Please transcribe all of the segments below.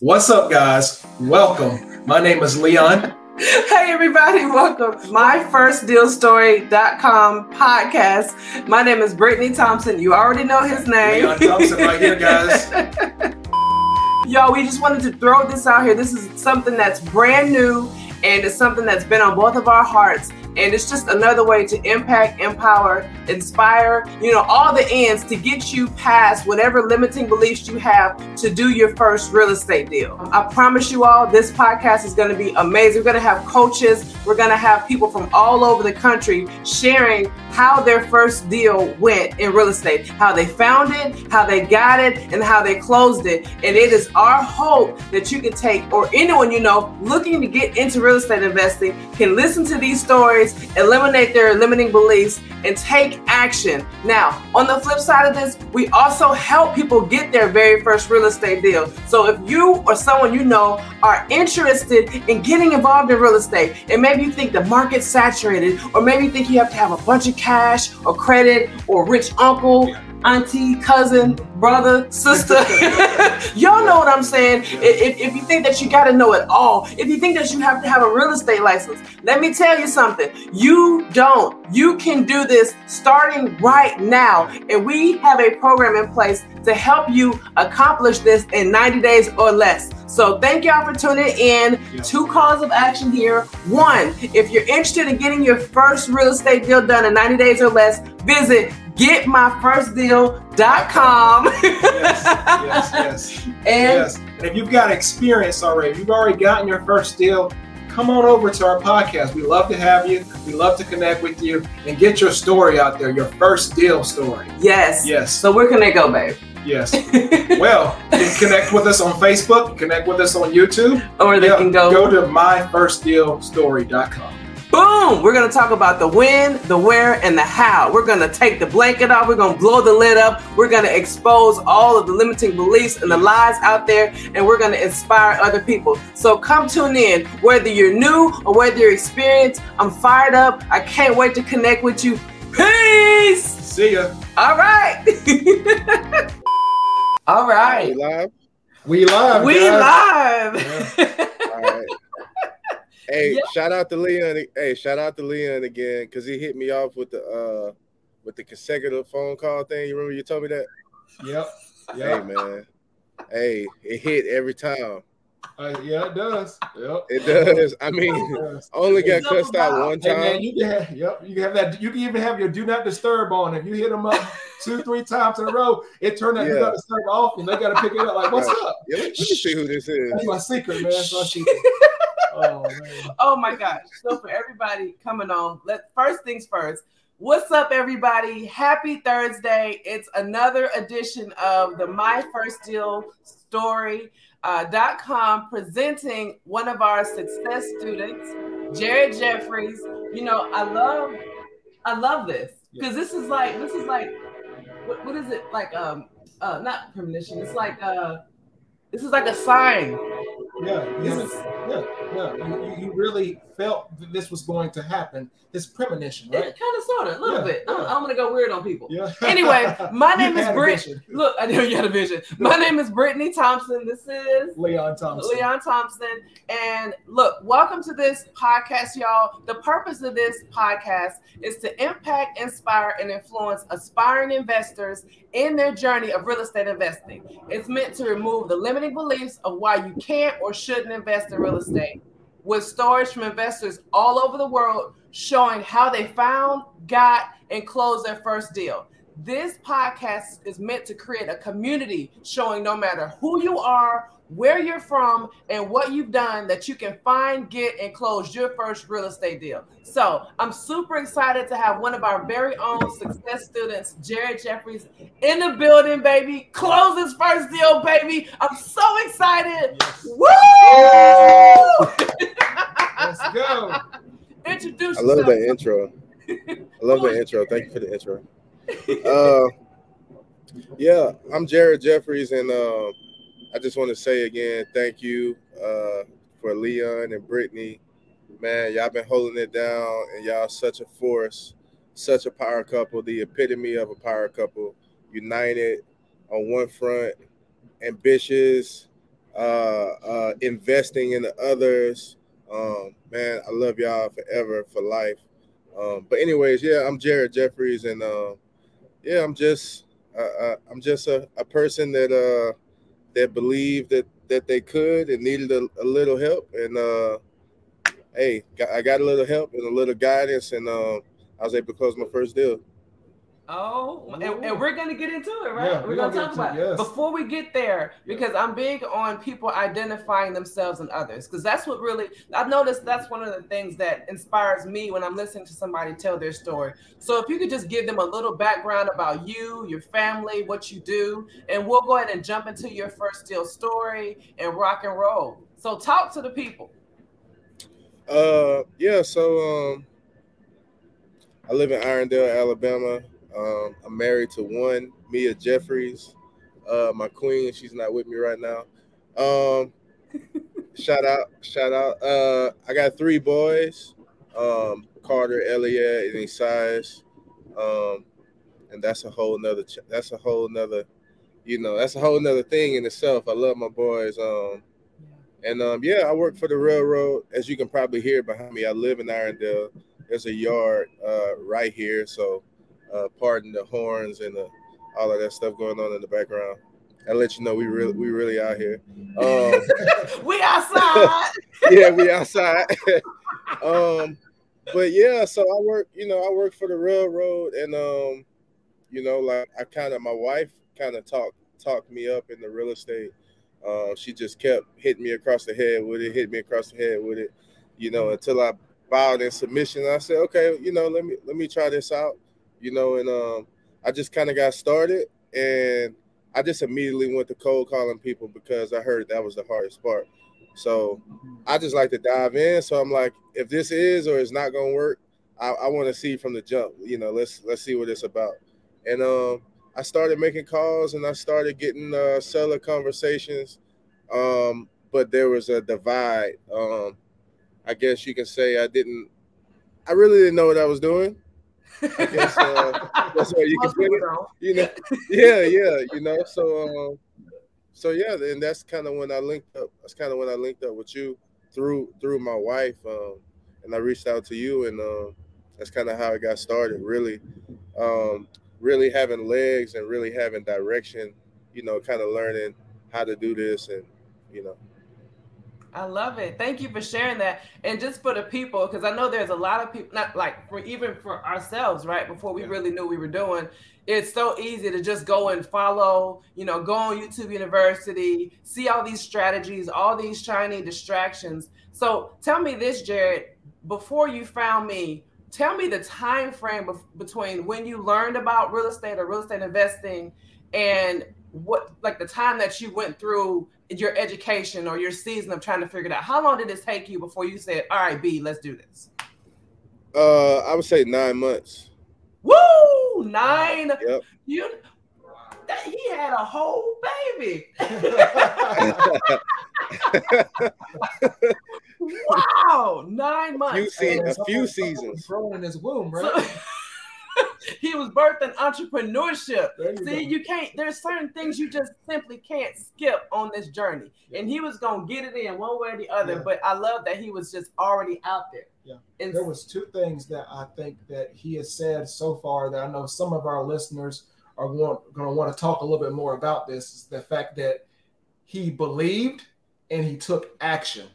What's up, guys? Welcome. My name is Leon. Hey everybody, welcome. MyFirstDealStory.com podcast. My name is Brittany Thompson. You already know his name. Leon Thompson right here, guys. Y'all, we just wanted to throw this out here. This is something that's brand new and it's something that's been on both of our hearts and it's just another way to impact, empower, inspire, you know, all the ends to get you past whatever limiting beliefs you have to do your first real estate deal. I promise you all, this podcast is going to be amazing. We're going to have coaches, we're going to have people from all over the country sharing how their first deal went in real estate, how they found it, how they got it, and how they closed it. And it is our hope that you can take, or anyone you know looking to get into real estate investing, can listen to these stories eliminate their limiting beliefs, and take action. Now, on the flip side of this, we also help people get their very first real estate deal. So if you or someone you know are interested in getting involved in real estate, and maybe you think the market's saturated, or maybe you think you have to have a bunch of cash or credit or rich uncle auntie, cousin, brother, sister. Y'all know what I'm saying. If, if you think that you got to know it all, if you think that you have to have a real estate license, let me tell you something. You don't. You can do this starting right now. And we have a program in place to help you accomplish this in 90 days or less. So thank y'all for tuning in. Two calls of action here. One, if you're interested in getting your first real estate deal done in 90 days or less, visit getmyfirstdeal.com. yes, yes, yes. and yes. And if you've got experience already, if you've already gotten your first deal, come on over to our podcast. We love to have you. We love to connect with you and get your story out there, your first deal story. yes. Yes. So where can they go, babe? Yes. Well, you can connect with us on Facebook, connect with us on YouTube. Or they Yeah, can go, Go to myfirstdealstory.com. boom. We're gonna talk about the when, the where, and the how. We're gonna take the blanket off. We're gonna blow the lid up. We're gonna expose all of the limiting beliefs and the lies out there, and we're gonna inspire other people. So come tune in, whether you're new or whether you're experienced. I'm fired up. I can't wait to connect with you. Peace. See ya. All right. all right. We right. live? We live. We guys. live. All right. Hey, Yeah. shout out to Leon. Hey, shout out to Leon again because he hit me off with the uh with the consecutive phone call thing. You remember you told me that? Yep. Hey man. Hey, it hit every time. Uh, yeah, it does. Yep. It does. I mean, does. Only got It's all cussed out about- one Hey man, time. you can have, yep, you can have that. You can even have your do not disturb on. If you hit them up two, three times in a row, it turned that do not disturb off, and they got to pick it up. Like, what's Right. up? Yeah, let let me see who this is. That's my secret, man. That's my secret. oh. Oh my gosh. So for everybody coming on, let first things first. What's up, everybody? Happy Thursday. It's another edition of the My First Deal Story. Uh, com presenting one of our success students, Jared Jefferies. You know, I love, I love this because this is like, this is like, what, what is it like? Um, uh, not premonition. It's like, uh, this is like a sign. Yeah, yeah, is yeah, yeah. You, really felt that this was going to happen. This premonition, It right? kind of, sort of, a little Yeah, bit. I'm. I'm gonna go weird on people. Yeah. Anyway, my name is had a Britt. Look, I know you had a vision. My name is Brittany Thompson. This is Leon Thompson. Leon Thompson. And look, welcome to this podcast, y'all. The purpose of this podcast is to impact, inspire, and influence aspiring investors in their journey of real estate investing. It's meant to remove the limiting beliefs of why you can't or shouldn't invest in real estate. With stories from investors all over the world showing how they found, got, and closed their first deal. This podcast is meant to create a community showing no matter who you are, where you're from, and what you've done that you can find, get, and close your first real estate deal. So I'm super excited to have one of our very own success students, Jared Jefferies, in the building, baby. Close his first deal, baby. I'm so excited. Yes. Woo! Let's go. Introduce I love yourself. that intro. I love that intro. Thank you for the intro. Uh, yeah, I'm Jared Jefferies, and uh, I just want to say again, thank you uh, for Leon and Brittany. Man, y'all been holding it down, and y'all such a force, such a power couple, the epitome of a power couple, united on one front, ambitious, uh, uh, investing in the others. Um, man, I love y'all forever for life. Um, but anyways, yeah, I'm Jared Jefferies, and uh, yeah, I'm just uh, I'm just a, a person that uh, that believed that that they could and needed a, a little help, and uh, hey, I got a little help and a little guidance, and uh, I was able to close my first deal. Oh, and, and, we're gonna get into it, right? Yeah, we're, we're gonna, gonna talk about it. Yes. Before we get there, because I'm big on people identifying themselves and others, because that's what really I've noticed that's one of the things that inspires me when I'm listening to somebody tell their story. So if you could just give them a little background about you, your family, what you do, and we'll go ahead and jump into your first deal story and rock and roll. So talk to the people. Uh yeah, so um I live in Irondale, Alabama. Um, I'm married to one, Mia Jefferies, uh, my queen. She's not with me right now. Um, shout out, shout out. Uh, I got three boys, um, Carter, Elliot, and Esias. Um, and that's a whole nother, that's a whole nother, you know, that's a whole nother thing in itself. I love my boys. Um, and um, yeah, I work for the railroad. As you can probably hear behind me, I live in Irondale. There's a yard uh, right here, so uh, pardon the horns and the, all of that stuff going on in the background. I let you know we really we really out here. Um, we outside. yeah, we outside. um, but yeah, so I work. You know, I work for the railroad, and um, you know, like I kind of my wife kind of talked talked me up in the real estate. Uh, she just kept hitting me across the head with it, hit me across the head with it, you know, until I bowed in submission. I said, okay, you know, let me let me try this out you know, and um, I just kind of got started and I just immediately went to cold calling people because I heard that was the hardest part. So I just like to dive in. So I'm like, if this is or is not gonna work, I, I want to see from the jump. You know, let's let's see what it's about. And um, I started making calls and I started getting uh, seller conversations. Um, but there was a divide. Um, I guess you can say I didn't. I really didn't know what I was doing. I guess uh, that's you can put it. You know, yeah, yeah, you know. So, um, so yeah, and that's kind of when I linked up. That's kind of when I linked up with you through through my wife, um, and I reached out to you, and um, that's kind of how it got started. Really, um, really having legs and really having direction. You know, kind of learning how to do this, and you know. I love it. Thank you for sharing that. And just for the people, because I know there's a lot of people, not like for even for ourselves, right? Before we yeah. really knew we were doing, it's so easy to just go and follow, you know, go on YouTube University, see all these strategies, all these shiny distractions. So tell me this, Jared, before you found me, tell me the time frame between when you learned about real estate or real estate investing and what like the time that you went through your education or your season of trying to figure it out? How long did it take you before you said, "All right, B, let's do this"? Uh, I would say nine months. Woo, nine. Yep. You that he had a whole baby. wow, nine months. Few se- a few seasons. Growing in his womb, right? So, he was birthing entrepreneurship. You See, go. you can't. There's certain things you just simply can't skip on this journey. Yeah. And he was gonna get it in one way or the other. Yeah. But I love that he was just already out there. Yeah. And there was two things that I think that he has said so far that I know some of our listeners are going to want to talk a little bit more about. This is the fact that he believed and he took action,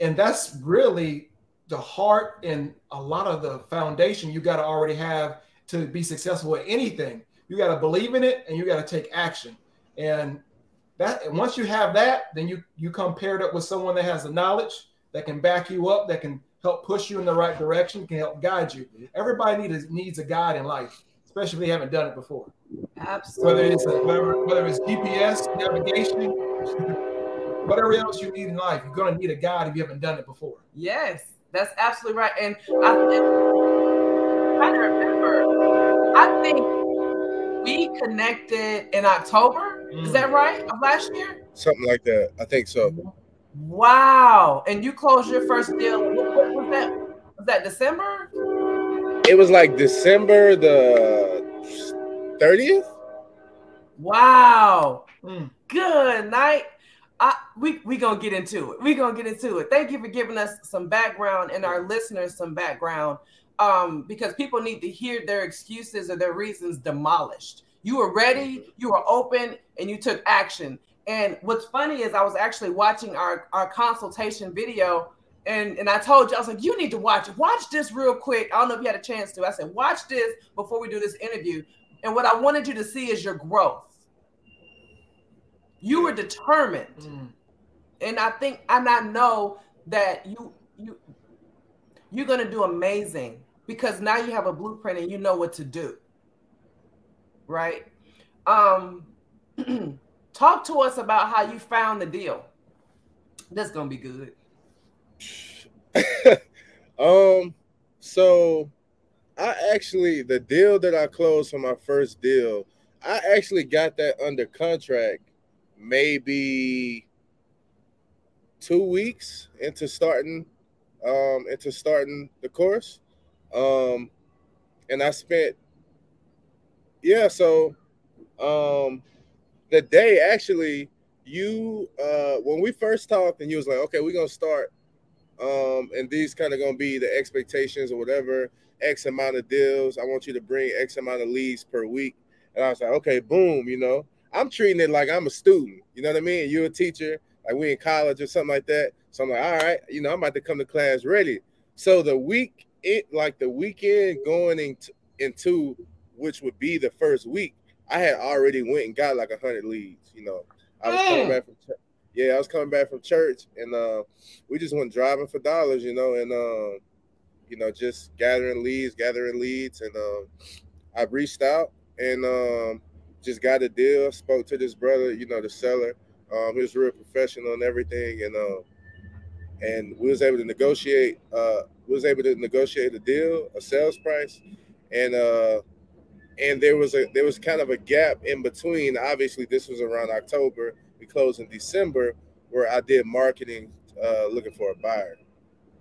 and that's really the heart and a lot of the foundation you got to already have to be successful at anything. You got to believe in it and you got to take action. And that and once you have that, then you you come paired up with someone that has the knowledge that can back you up, that can help push you in the right direction, can help guide you. Everybody needs needs a guide in life, especially if they haven't done it before. Absolutely. Whether it's whether, whether it's GPS, navigation, whatever else you need in life, you're gonna need a guide if you haven't done it before. Yes, that's absolutely right. And I, I'm trying to remember I think we connected in October. Mm. Is that mm. right? Of last year? Something like that. I think so. Wow. And you closed your first deal. What, was that? Was that December? It was like December the 30th. Wow. Mm. Good night. We we gonna get into it. We gonna get into it. Thank you for giving us some background and our listeners some background, um, because people need to hear their excuses or their reasons demolished. You were ready, you were open, and you took action. And what's funny is I was actually watching our our consultation video, and and I told you I was like, you need to watch it. Watch this real quick. I don't know if you had a chance to. I said, watch this before we do this interview. And what I wanted you to see is your growth you were determined. Mm. And I think and I know that you you you're gonna do amazing because now you have a blueprint and you know what to do. Right? Um talk to us about how you found the deal. That's gonna be good. um so I actually the deal that I closed for my first deal, I actually got that under contract maybe two weeks into starting um into starting the course. Um and i spent yeah so um the day actually you uh when we first talked and you was like okay we're gonna start um and these kind of gonna be the expectations or whatever x amount of deals i want you to bring x amount of leads per week. And i was like okay boom you know I'm treating it like I'm a student. You know what I mean? You're a teacher, like we in college or something like that. So I'm like, all right, you know, I'm about to come to class ready. So the week, it like the weekend going into, into which would be the first week, I had already went and got like a hundred leads. You know, I was coming back from church. Yeah, I was coming back from church, and uh, we just went driving for dollars. You know, and uh, you know, just gathering leads, gathering leads, and uh, I reached out and um, just got a deal. Spoke to this brother, you know, the seller. Um, he was real professional and everything, and uh, and we was able to negotiate. Uh, we was able to negotiate a deal, a sales price, and uh, and there was a there was kind of a gap in between. Obviously, this was around October. We closed in December, where I did marketing, uh, looking for a buyer.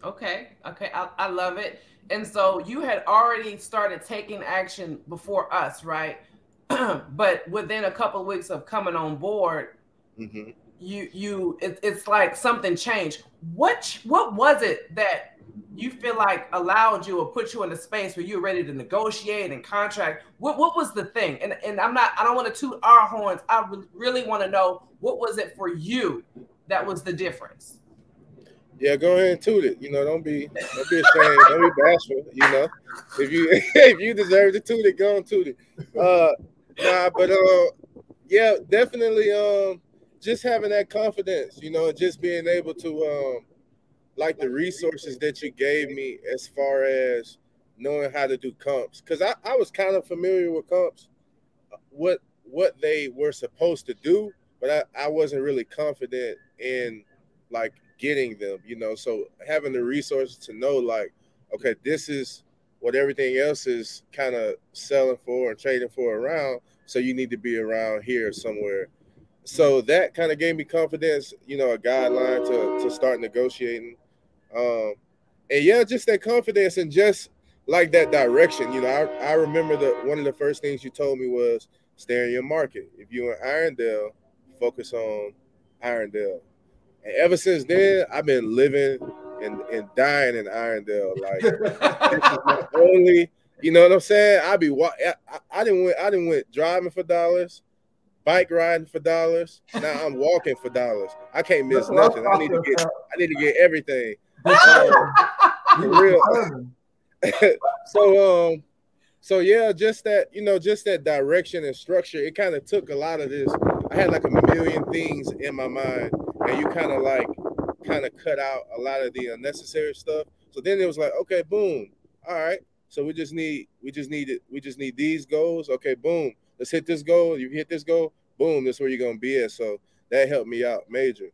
Okay, okay, I, I love it. And so you had already started taking action before us, right? but within a couple of weeks of coming on board, mm-hmm. you you it, it's like something changed. What what was it that you feel like allowed you or put you in a space where you're ready to negotiate and contract? What what was the thing? And and I'm not I don't want to toot our horns. I re- really want to know what was it for you that was the difference. Yeah, go ahead and toot it. You know, don't be don't be ashamed. don't be bashful. You know, if you if you deserve to toot it, go and toot it. Uh, nah, but uh, yeah, definitely. Um, just having that confidence, you know, just being able to um, like the resources that you gave me as far as knowing how to do comps, because I, I was kind of familiar with comps, what what they were supposed to do, but I, I wasn't really confident in like getting them, you know. So having the resources to know like, okay, this is what everything else is kind of selling for and trading for around. So you need to be around here somewhere. So that kind of gave me confidence, you know, a guideline to to start negotiating. Um, and yeah, just that confidence and just like that direction. You know, I, I remember that one of the first things you told me was stay in your market. If you're in Irondale, focus on Irondale. And ever since then, I've been living and, and dying in Irondale. Like this is my only, you know what I'm saying? I be I, I didn't went I didn't went driving for dollars, bike riding for dollars. Now I'm walking for dollars. I can't miss nothing. I need to get I need to get everything. Um, for real. so um so yeah, just that, you know, just that direction and structure, it kind of took a lot of this. I had like a million things in my mind, and you kind of like kind of cut out a lot of the unnecessary stuff. So then it was like, okay, boom. All right. So we just need we just need it. We just need these goals. Okay, boom. Let's hit this goal. You hit this goal, boom, that's where you're gonna be at. So that helped me out major.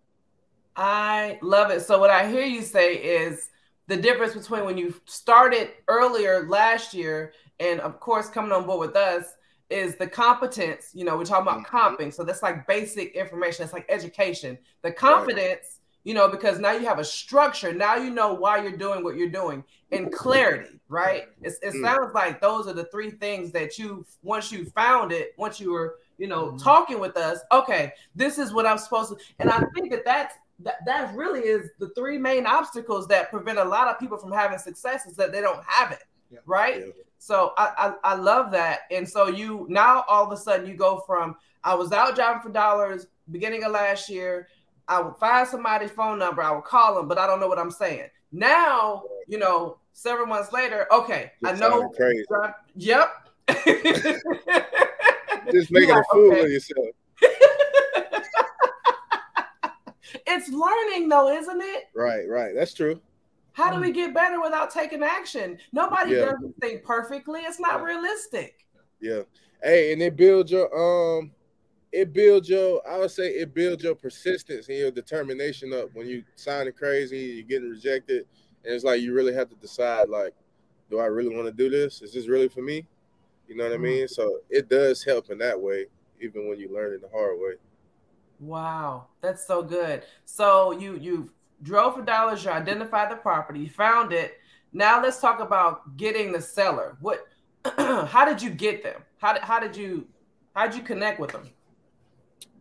I love it. So what I hear you say is the difference between when you started earlier last year and of course coming on board with us is the competence. You know, we're talking about mm-hmm. comping. So that's like basic information. It's like education. The confidence you know, because now you have a structure. Now you know why you're doing what you're doing and clarity, right? It's, it mm. sounds like those are the three things that you, once you found it, once you were, you know, mm-hmm. talking with us. Okay, this is what I'm supposed to. And I think that that's that, that really is the three main obstacles that prevent a lot of people from having success is that they don't have it. Yeah. Right. Yeah. So I, I, I love that. And so you now all of a sudden you go from I was out driving for dollars beginning of last year. I would find somebody's phone number, I would call them, but I don't know what I'm saying. Now, you know, several months later, okay, I know. Crazy. Yep. Just making yeah, a fool okay. of yourself. it's learning though, isn't it? Right, right. That's true. How do we get better without taking action? Nobody yeah. does thing perfectly. It's not realistic. Yeah. Hey, and it builds your um it builds your I would say it builds your persistence and your determination up when you signing crazy, you're getting rejected, and it's like you really have to decide like, do I really want to do this? Is this really for me? You know what mm-hmm. I mean? So it does help in that way, even when you learn it the hard way. Wow, that's so good. So you you drove for dollars, you identified the property, you found it. Now let's talk about getting the seller. What how did you get them? How did how did you how did you connect with them?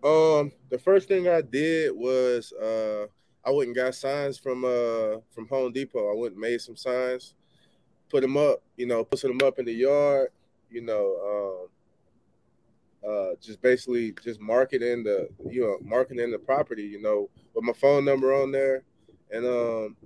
Um, the first thing I did was uh I went and got signs from uh from Home Depot. I went and made some signs, put them up, you know, put them up in the yard, you know, um uh just basically just marketing the you know, marketing the property, you know, with my phone number on there. And um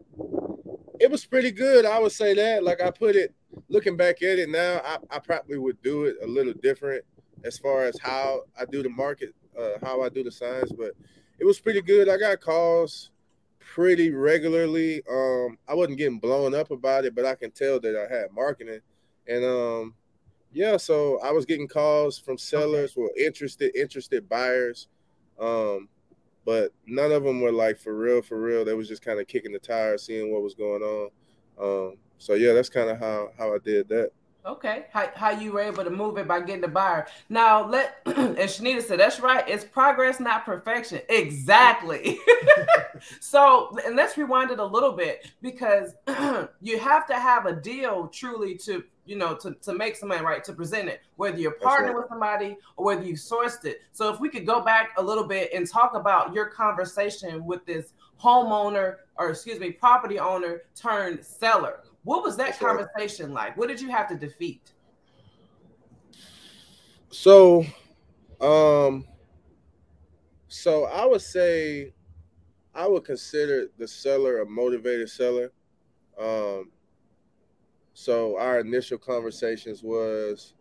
it was pretty good. I would say that. Like I put it looking back at it now, I, I probably would do it a little different as far as how I do the market uh, how I do the signs, but it was pretty good. I got calls pretty regularly. Um, I wasn't getting blown up about it, but I can tell that I had marketing, and um, yeah, so I was getting calls from sellers, were interested, interested buyers, um, but none of them were like for real, for real. They was just kind of kicking the tires, seeing what was going on. Um, so yeah, that's kind of how how I did that. Okay, how, how you were able to move it by getting the buyer. Now let and Shanita said that's right. It's progress, not perfection. Exactly. so and let's rewind it a little bit because you have to have a deal truly to you know to, to make some money right to present it whether you're partnering right. with somebody or whether you sourced it so if we could go back a little bit and talk about your conversation with this homeowner or excuse me property owner turned seller what was that conversation like? What did you have to defeat? So, um, so I would say I would consider the seller a motivated seller. Um, so our initial conversations was,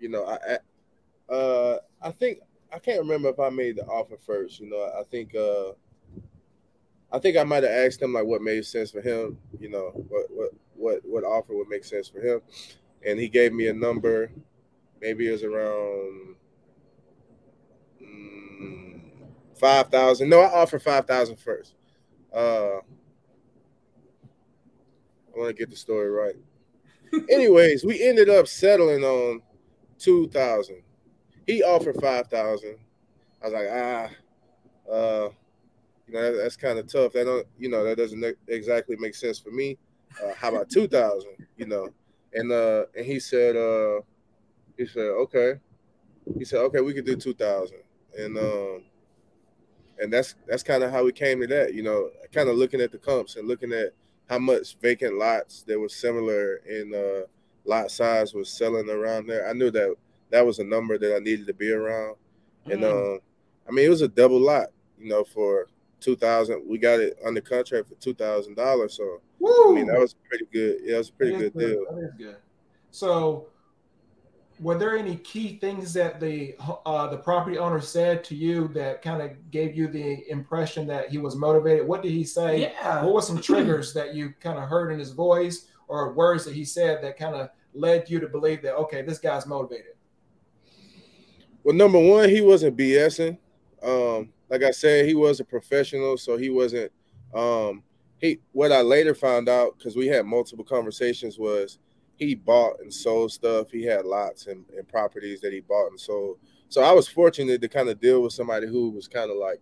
you know, I, uh, I think I can't remember if I made the offer first. You know, I think uh, I think I might have asked him like what made sense for him. You know, what what what what offer would make sense for him, and he gave me a number. Maybe it was around mm, five thousand. No, I offered five thousand first. Uh, I want to get the story right. Anyways, we ended up settling on two thousand. He offered five thousand. I was like, ah, uh, you know, that, that's kind of tough. That don't, you know, that doesn't exactly make sense for me uh, how about 2000 you know? And uh and he said uh he said okay. He said okay we could do 2000 and um and that's that's kind of how we came to that you know kind of looking at the comps and looking at how much vacant lots that were similar in uh lot size was selling around there. I knew that that was a number that i needed to be around. And mm. um i mean it was a double lot you know for 2000 we got it under contract for $2000 so Woo! I mean, that was pretty good. Yeah, it was a pretty good, good, deal. That is good. So, were there any key things that the uh, the property owner said to you that kind of gave you the impression that he was motivated? What did he say? Yeah. What were some triggers that you kind of heard in his voice or words that he said that kind of led you to believe that okay, this guy's motivated? Well, number one, he wasn't BSing. Um, like I said, he was a professional, so he wasn't um, he what I later found out because we had multiple conversations was he bought and sold stuff. He had lots and, and properties that he bought and sold. So I was fortunate to kind of deal with somebody who was kind of like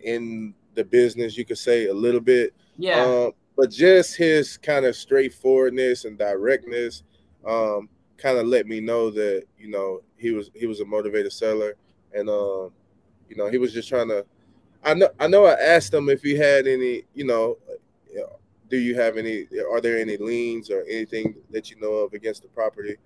in the business, you could say a little bit. Yeah. Um, but just his kind of straightforwardness and directness um, kind of let me know that you know he was he was a motivated seller. and um, you know, he was just trying to. I know, I know. I asked him if he had any, you know, do you have any? Are there any liens or anything that you know of against the property?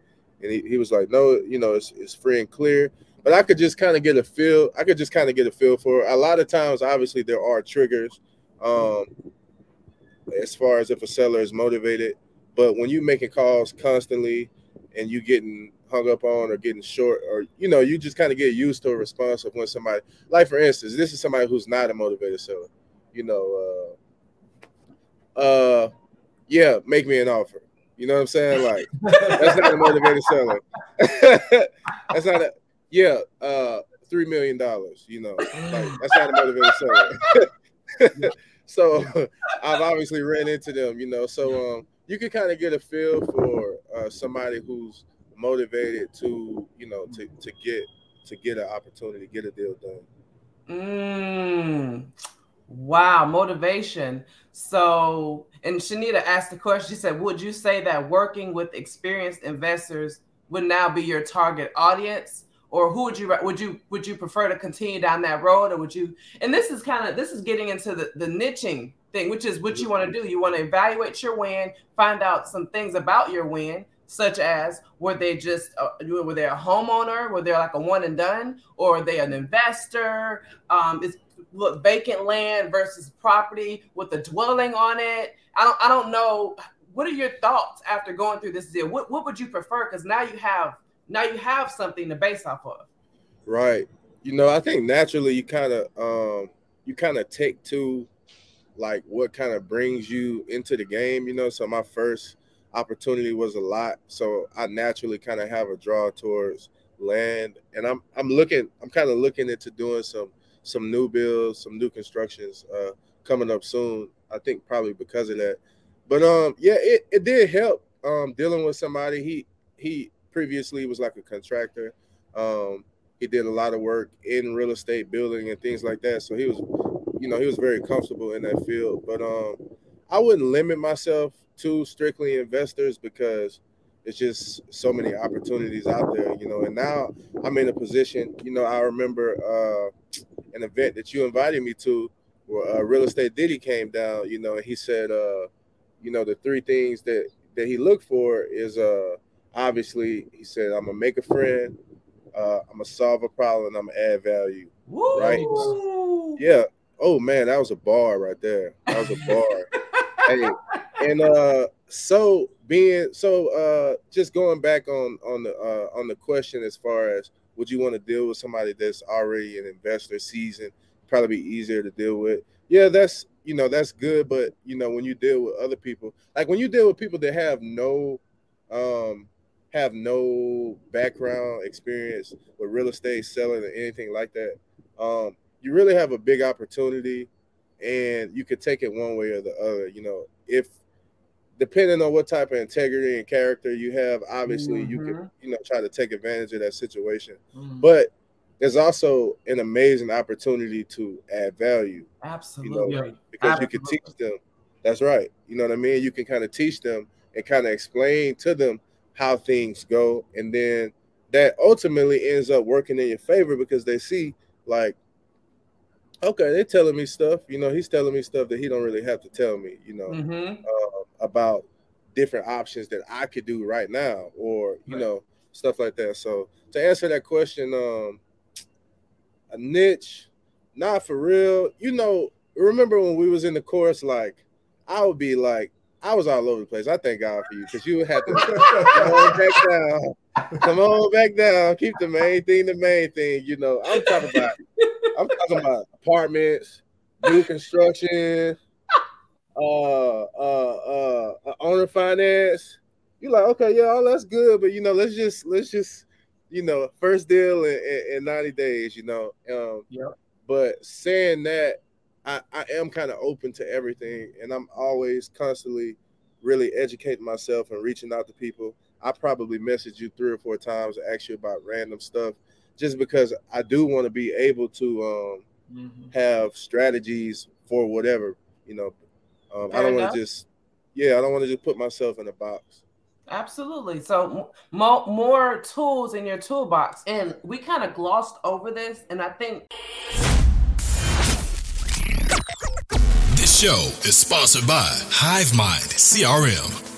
And he, he was like, no, you know, it's, it's free and clear. But I could just kind of get a feel. I could just kind of get a feel for it. A lot of times, obviously, there are triggers um, as far as if a seller is motivated. But when you're making calls constantly and you getting hung up on or getting short or you know you just kind of get used to a response of when somebody like for instance this is somebody who's not a motivated seller you know uh uh yeah make me an offer. You know what i'm saying? Like that's not a motivated seller. That's not a yeah uh three million dollars you know like that's not a motivated seller. So i've obviously ran into them you know so um you can kind of get a feel for uh, somebody who's motivated to you know to to get to get an opportunity, to get a deal done. Mm, wow, motivation. So, and Shanita asked the question. She said, "Would you say that working with experienced investors would now be your target audience?" or who would you would you would you prefer to continue down that road or would you and this is kind of this is getting into the, the niching thing which is what you want to do you want to evaluate your win find out some things about your win such as were they just uh, were they a homeowner? Were they like a one and done? Or are they an investor? Um is look vacant land versus property with a dwelling on it? I don't i don't know. What are your thoughts after going through this deal? What, what would you prefer? Because now you have now you have something to base off of. Right. You know i think naturally you kind of um you kind of take to like what kind of brings you into the game you know? So my first opportunity was a lot. So I naturally kind of have a draw towards land. And I'm I'm looking, I'm kind of looking into doing some some new builds, some new constructions uh coming up soon. I think probably because of that. But um yeah, it, it did help um dealing with somebody. He he previously was like a contractor. Um he did a lot of work in real estate building and things like that. So he was you know, he was very comfortable in that field. But um I wouldn't limit myself to strictly investors because it's just so many opportunities out there, you know. And now I'm in a position, you know. I remember uh, an event that you invited me to, where uh, real estate Diddy came down, you know, and he said, uh, you know, the three things that that he looked for is uh, obviously he said, I'm gonna make a friend, uh, I'm gonna solve a problem, I'm gonna add value, Woo! right? Yeah. Oh man, that was a bar right there. That was a bar. hey, and uh, so being so uh, just going back on on the uh, on the question as far as would you want to deal with somebody that's already an investor season? Probably be easier to deal with. Yeah, that's you know that's good, but you know when you deal with other people, like when you deal with people that have no um have no background experience with real estate selling or anything like that, um, you really have a big opportunity and you could take it one way or the other. You know, if depending on what type of integrity and character you have, obviously mm-hmm. you can, you know, try to take advantage of that situation. Mm-hmm. But there's also an amazing opportunity to add value. Absolutely. You know, because Absolutely. you can teach them. That's right. You know what I mean? You can kind of teach them and kind of explain to them how things go. And then that ultimately ends up working in your favor because they see like okay, they're telling me stuff. You know, he's telling me stuff that he don't really have to tell me. You know, mm-hmm. uh, about different options that I could do right now, or you right. know, stuff like that. So to answer that question, um, a niche, not for real. You know, remember when we was in the course, like I would be like, I was all over the place. I thank God for you because you had to come on back down, come on back down, keep the main thing the main thing. You know, I'm talking about, I'm talking about apartments, new construction, uh, uh, uh, owner finance. You're like, okay, yeah, all that's good, but you know, let's just let's just, you know, first deal in, in, in 90 days, you know. Um, yeah. But saying that, I, I am kind of open to everything, and I'm always constantly really educating myself and reaching out to people. I probably messaged you three or four times, ask you about random stuff, just because I do want to be able to um, mm-hmm. have strategies for whatever you know. Um, I don't want to just, yeah, I don't want to just put myself in a box. Absolutely. So more, more tools in your toolbox. And we kind of glossed over this. And I think this show is sponsored by HiveMind CRM.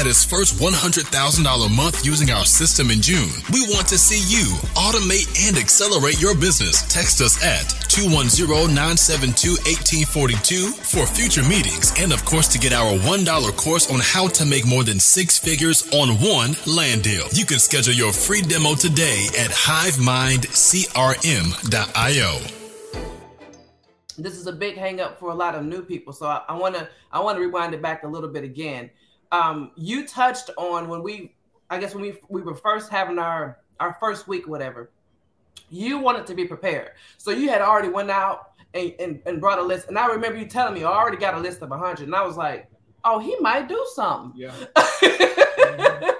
had his first $100,000 month using our system in June. We want to see you automate and accelerate your business. Text us at 210-972-1842 for future meetings and of course to get our $1 course on how to make more than six figures on one land deal. You can schedule your free demo today at hivemindcrm.io this is a big hang up for a lot of new people. So I want to I want to rewind it back a little bit again um, you touched on when we, I guess when we we were first having our our first week, whatever. You wanted to be prepared, so you had already went out and, and, and brought a list. And I remember you telling me, I already got a list of hundred, and I was like, oh, he might do something. Yeah.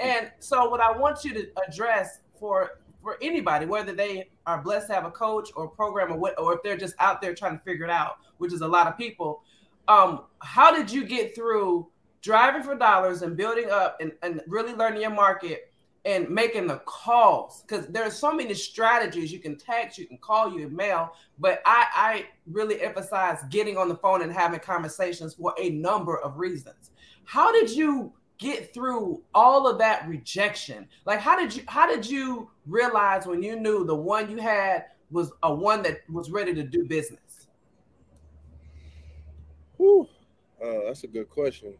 and so, what I want you to address for for anybody, whether they are blessed to have a coach or program or what, or if they're just out there trying to figure it out, which is a lot of people. Um, how did you get through driving for dollars and building up and, and really learning your market and making the calls. Because there's so many strategies. You can text you can call you can mail but I, I really emphasize getting on the phone and having conversations for a number of reasons. How did you get through all of that rejection? Like how did you how did you realize when you knew the one you had was a one that was ready to do business? Whew. Uh, that's a good question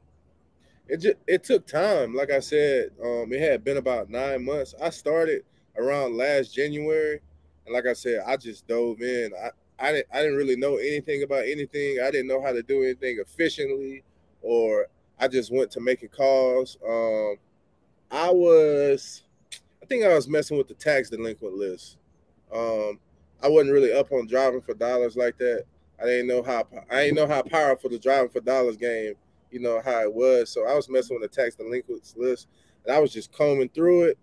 it just it took time. Like I said, um, it had been about nine months. I started around last January, and like I said, I just dove in. I I didn't I didn't really know anything about anything. I didn't know how to do anything efficiently, or I just went to making calls. Um, I was, I think I was messing with the tax delinquent list. Um, I wasn't really up on driving for dollars like that. I didn't know how I didn't know how powerful the driving for dollars game you know, how it was. So I was messing with the tax delinquents list and I was just combing through it.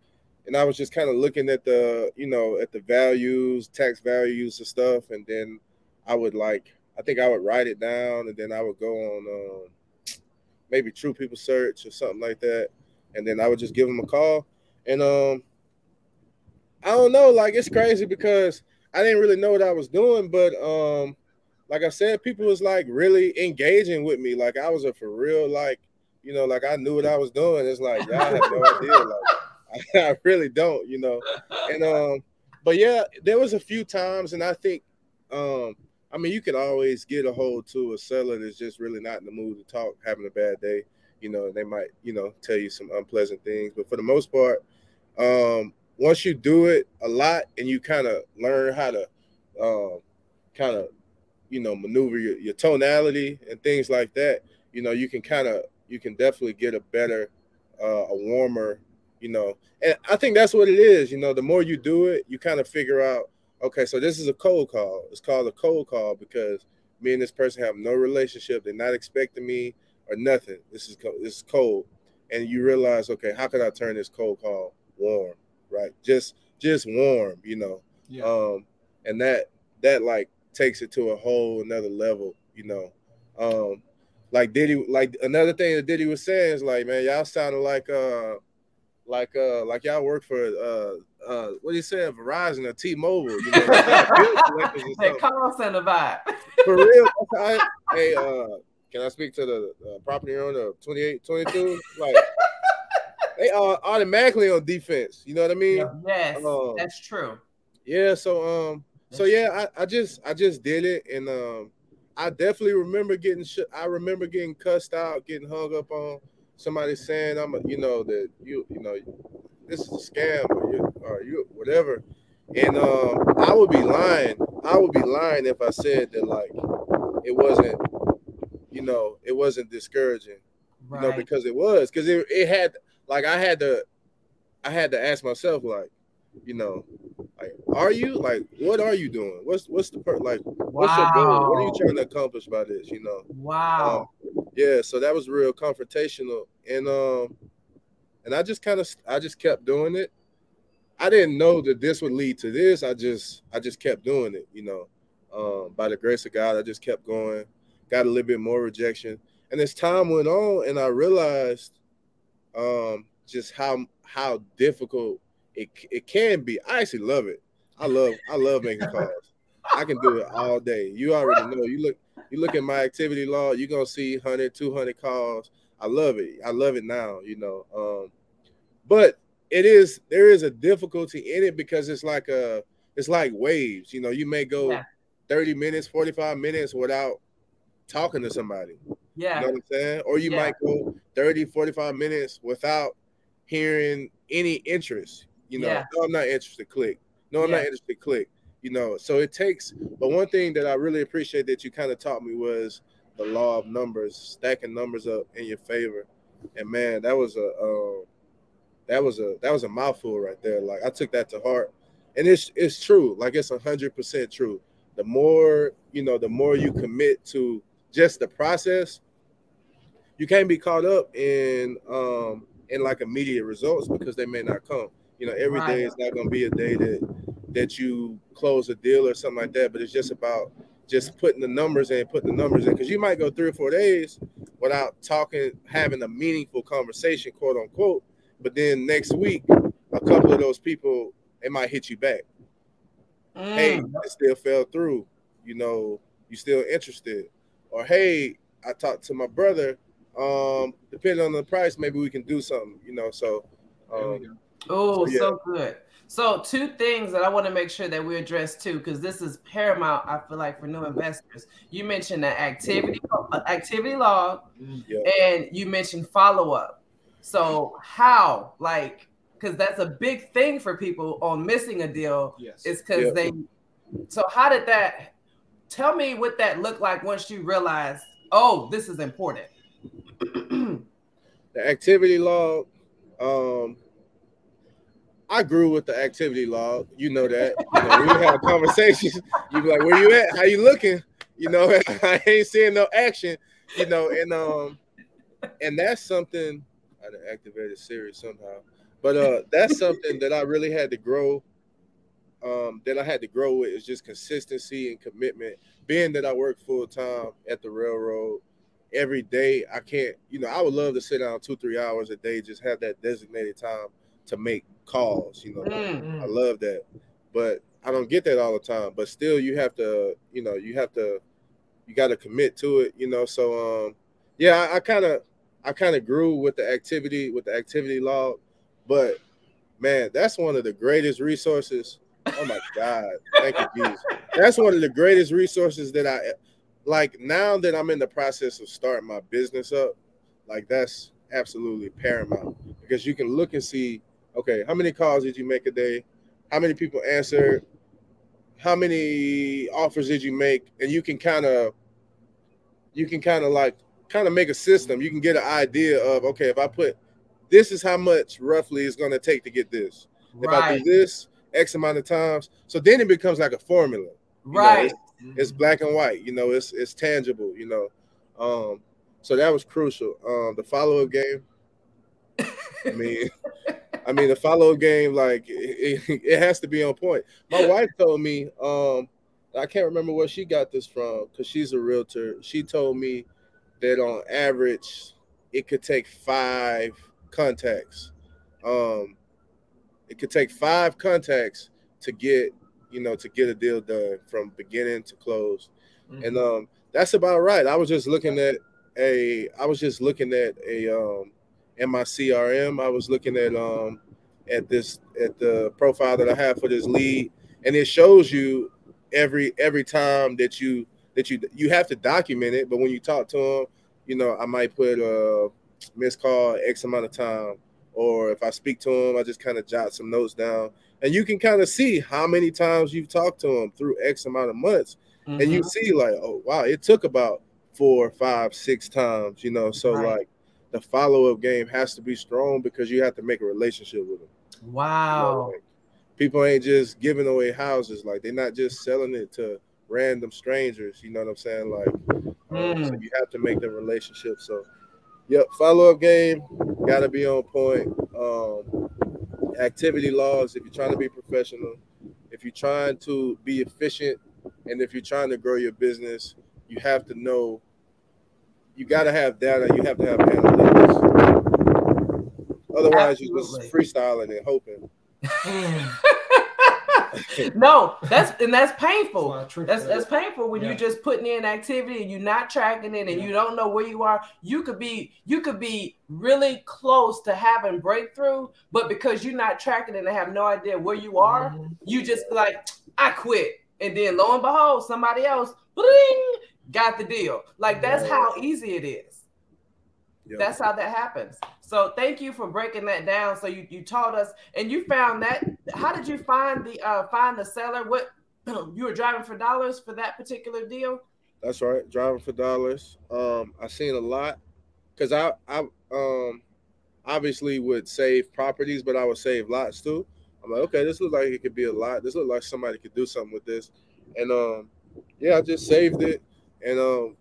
And I was just kind of looking at the, you know, at the values, tax values and stuff. And then I would like, I think I would write it down and then I would go on um, maybe True People Search or something like that. And then I would just give them a call. And um, I don't know, like it's crazy because I didn't really know what I was doing, but um, like I said, people was like really engaging with me. Like I was a for real, like, you know, like I knew what I was doing. It's like y'all have no idea. Like I, I really don't, you know. And um, but yeah, there was a few times, and I think um, I mean, you could always get a hold to a seller that's just really not in the mood to talk, having a bad day. You know, they might, you know, tell you some unpleasant things. But for the most part, um, once you do it a lot and you kind of learn how to um, kind of you know maneuver your, your tonality and things like that you know you can kind of you can definitely get a better uh, a warmer you know. And i think that's what it is you know the more you do it you kind of figure out okay so this is a cold call. It's called a cold call because me and this person have no relationship. They're not expecting me or nothing. This is cold this is cold. And you realize okay how can i turn this cold call warm right? Just just warm you know? Yeah. um and that that like takes it to a whole another level, you know. Um, like Diddy, like another thing that Diddy was saying is like, man, y'all sounded like uh like uh like y'all work for uh uh what do you say Verizon or T-Mobile, you know, hey, call center vibe. for real. I, hey, uh can I speak to the uh, property owner of 28, 22? Like they are automatically on defense. You know what I mean? Yes, um, that's true. Yeah, so um so yeah, I, I just I just did it, and um, I definitely remember getting sh- I remember getting cussed out, getting hung up on. Somebody saying I'm a, you know that you you know this is a scam or you or you whatever, and um, I would be lying. I would be lying if I said that like it wasn't, you know, it wasn't discouraging, right. you know, because it was because it, it had like I had to, I had to ask myself, like, you know, like, are you like, what are you doing? What's what's the per like, what's wow. your goal? What are you trying to accomplish by this? You know? Wow. Um, yeah. So that was real confrontational, and um, and I just kind of, I just kept doing it. I didn't know that this would lead to this. I just, I just kept doing it. You know, um, by the grace of God, I just kept going. Got a little bit more rejection, and as time went on, and I realized, um, just how how difficult it it can be. I actually love it. I love I love making calls. I can do it all day. You already know. You look you look at my activity log, you're gonna see 100, 200 calls. I love it. I love it now, you know. Um, but it is there is a difficulty in it because it's like a it's like waves. You know, you may go yeah. 30 minutes, 45 minutes without talking to somebody. Yeah. You know what I'm saying? Or you yeah. might go 30, 45 minutes without hearing any interest. You know, yeah. no, I'm not interested. Click. No, I'm yeah. not interested. Click. You know, so it takes. But one thing that I really appreciate that you kind of taught me was the law of numbers, stacking numbers up in your favor. And man, that was a uh, that was a that was a mouthful right there. Like I took that to heart, and it's it's true. Like it's a hundred percent true. The more you know, the more you commit to just the process. You can't be caught up in um in like immediate results because they may not come. You know, every right. day is not going to be a day that that you close a deal or something like that. But it's just about just putting the numbers in, putting the numbers in, because you might go three or four days without talking, having a meaningful conversation, quote unquote. But then next week, a couple of those people, it might hit you back. Mm. Hey, it still fell through. You know, you still interested? Or hey, I talked to my brother. Um, depending on the price, maybe we can do something. You know, so um, Oh, so, yeah. so good. So, two things that I want to make sure that we address too, because this is paramount. I feel like for new investors, you mentioned the activity uh, activity log, yeah. and you mentioned follow up. So, how like because that's a big thing for people on missing a deal. Yes, is because yeah. they. So, how did that? Tell me what that looked like once you realized, oh, this is important. the activity log. Um, I grew with the activity log. You know that. You know, we have conversations. You be like, "Where you at? How you looking?" You know, I ain't seeing no action. You know, and um, and that's something. I activated Siri somehow, but uh, that's something that I really had to grow. Um, that I had to grow with is just consistency and commitment. Being that I work full time at the railroad, every day I can't. You know, I would love to sit down two, three hours a day, just have that designated time to make calls. You know, mm-hmm. I love that, but I don't get that all the time. But still, you have to, you know, you have to, you got to commit to it. You know, so um, yeah, I kind of, I kind of grew with the activity with the activity log, but man, that's one of the greatest resources. Oh my God, thank you, Jesus. That's one of the greatest resources that I like now that I'm in the process of starting my business up. Like that's absolutely paramount because you can look and see okay, how many calls did you make a day? How many people answered? How many offers did you make? And you can kind of, you can kind of like, kind of make a system. You can get an idea of, okay, if I put, this is how much roughly it's going to take to get this. Right. If I do this X amount of times, so then it becomes like a formula. Right. Know, it's, it's, black and white. You know, it's it's tangible. You know, um, so that was crucial. Um, the follow up game. I mean, I mean, the follow game, like it, it, has to be on point. My wife told me, um, I can't remember where she got this from because she's a realtor. She told me that on average, it could take five contacts. Um, it could take five contacts to get, you know, to get a deal done from beginning to close. Mm-hmm. And um, that's about right. I was just looking at a, I was just looking at a, um, in my CRM. I was looking at um at this at the profile that I have for this lead, and it shows you every every time that you that you you have to document it. But when you talk to them, you know, I might put a missed call X amount of time, or if I speak to them, I just kind of jot some notes down, and you can kind of see how many times you've talked to them through X amount of months, mm-hmm. and you mm-hmm. see like, oh wow, it took about four, five, six times, you know. So right. like the follow up game has to be strong because you have to make a relationship with them. Wow. You know, like, people ain't just giving away houses. Like they're not just selling it to random strangers. You know what I'm saying? Like, Mm. so you have to make the relationship. So, yep, follow up game got to be on point. Um, activity logs if you're trying to be professional, if you're trying to be efficient, and if you're trying to grow your business, you have to know. You got to have data. You have to have analytics. Otherwise, you're just freestyling and hoping. no, that's and that's painful. That's why That's that's painful when Yeah. you're just putting in activity and you're not tracking it and Yeah. you don't know where you are. You could be you could be really close to having breakthrough, but because you're not tracking it and have no idea where you are, Mhm. you just like, I quit. And then lo and behold, somebody else bling, got the deal. Like that's how easy it is. Yeah. That's how that happens. So thank you for breaking that down. So you, you taught us and you found that. How did you find the uh find the seller? What you were driving for dollars for that particular deal? That's right. Driving for dollars. Um, I seen a lot because I I um obviously would save properties, but I would save lots too. I'm like, okay, this looks like it could be a lot. This looks like somebody could do something with this. And um, yeah, I just saved it and um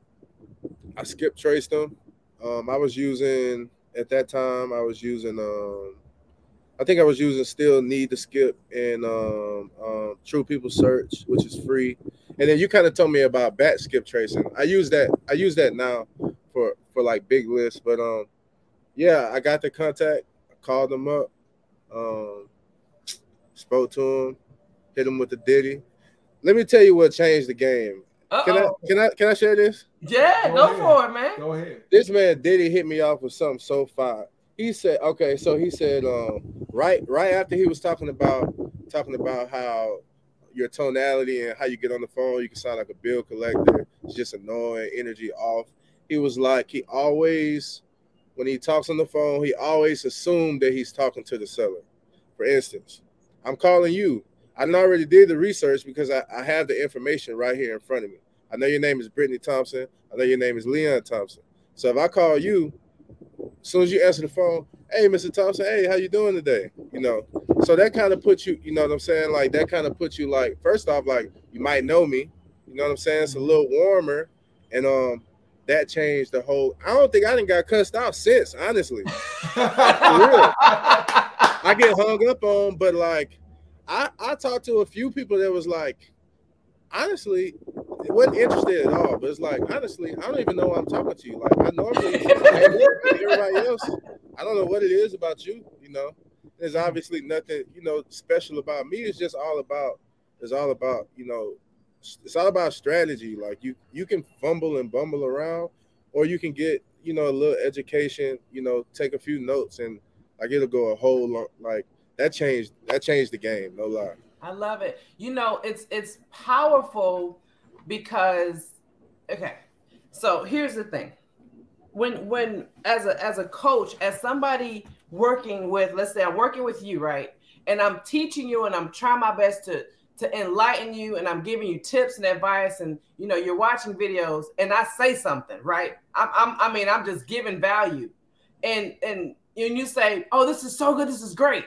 I skip traced them. Um, I was using at that time I was using um I think I was using still need to skip and um, um True People Search, which is free. And then you kind of told me about batch skip tracing. I use that. I use that now for for like big lists. But um, yeah, I got the contact. I called them up. Um, spoke to him. Hit him with the Diddy. Let me tell you what changed the game. Can I Uh-oh. can I can I share this? Yeah, Go go, for it, man. Go ahead. This man Diddy hit me off with something so fire. He said, okay, so he said, um, right, right after he was talking about talking about how your tonality and how you get on the phone, you can sound like a bill collector. It's just annoying, energy off. He was like, he always, when he talks on the phone, he always assumed that he's talking to the seller. For instance, I'm calling you. I already did the research because I, I have the information right here in front of me. I know your name is Brittany Thompson. I know your name is Leon Thompson. So if I call you, as soon as you answer the phone, hey, Mr. Thompson, hey, how you doing today? You know, so that kind of puts you, you know what I'm saying? Like that kind of puts you like, first off, like you might know me. You know what I'm saying? It's a little warmer. And um that changed the whole. I don't think I didn't got cussed out since, honestly. I get hung up on, but like I I talked to a few people that was like, honestly, it wasn't interested at all. But it's like, honestly, I don't even know why I'm talking to you. Like I normally everybody else, I don't know what it is about you. You know, there's obviously nothing you know special about me. It's just all about. It's all about you know. It's all about strategy. Like you you can fumble and bumble around, or you can get you know a little education. You know, take a few notes and like it'll go a whole long like that changed that changed the game. No lie. I love it. You know, it's it's powerful because okay. So here's the thing. When when as a as a coach, as somebody working with, let's say I'm working with you, right? And I'm teaching you and I'm trying my best to to enlighten you and I'm giving you tips and advice and you know you're watching videos and I say something, right? I'm, I'm I mean I'm just giving value. And and and you say, "Oh, this is so good. This is great."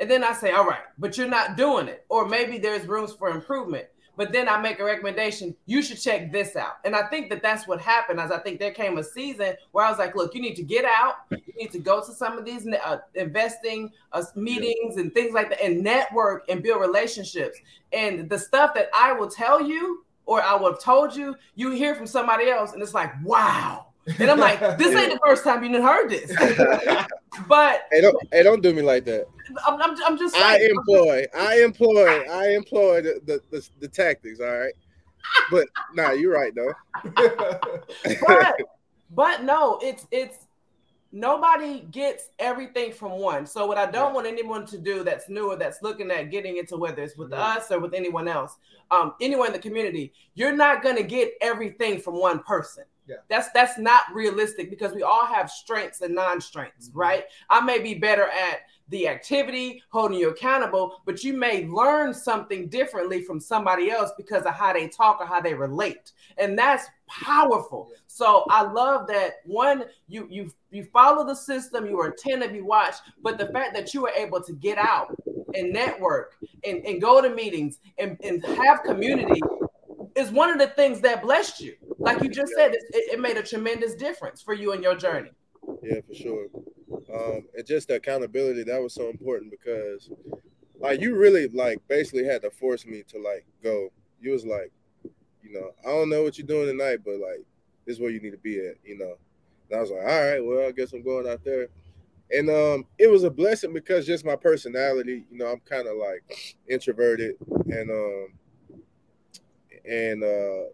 And then I say, all right, but you're not doing it. Or maybe there's rooms for improvement. But then I make a recommendation. You should check this out. And I think that that's what happened. As I think there came a season where I was like, look, you need to get out. You need to go to some of these uh, investing uh, meetings and things like that and network and build relationships. And the stuff that I will tell you or I would have told you, you hear from somebody else and it's like, wow. And I'm like, this ain't the first time you done heard this. but Hey, don't hey, don't do me like that. I'm, I'm, I'm just I employ, I employ, I employ the the, the, the tactics. All right, but nah, you're right though. but but no, it's it's nobody gets everything from one. So what I don't want anyone to do that's new or that's looking at getting into whether it's with Right. us or with anyone else, um, anyone in the community, you're not gonna get everything from one person. Yeah. That's that's not realistic because we all have strengths and non-strengths, Mm-hmm. right? I may be better at the activity, holding you accountable, but you may learn something differently from somebody else because of how they talk or how they relate. And that's powerful. Yeah. So I love that one, you you you follow the system, you were attentive, you watch, but the fact that you were able to get out and network and, and go to meetings and, and have community is one of the things that blessed you. Like you just said, it, it made a tremendous difference for you in your journey. Yeah, for sure. Um, and just the accountability that was so important because, like, you really like basically had to force me to like go. You was like, you know, I don't know what you're doing tonight, but like, this is where you need to be at, you know. And I was like, all right, well, I guess I'm going out there. And um, it was a blessing because just my personality, you know, I'm kind of like introverted, and um, and uh,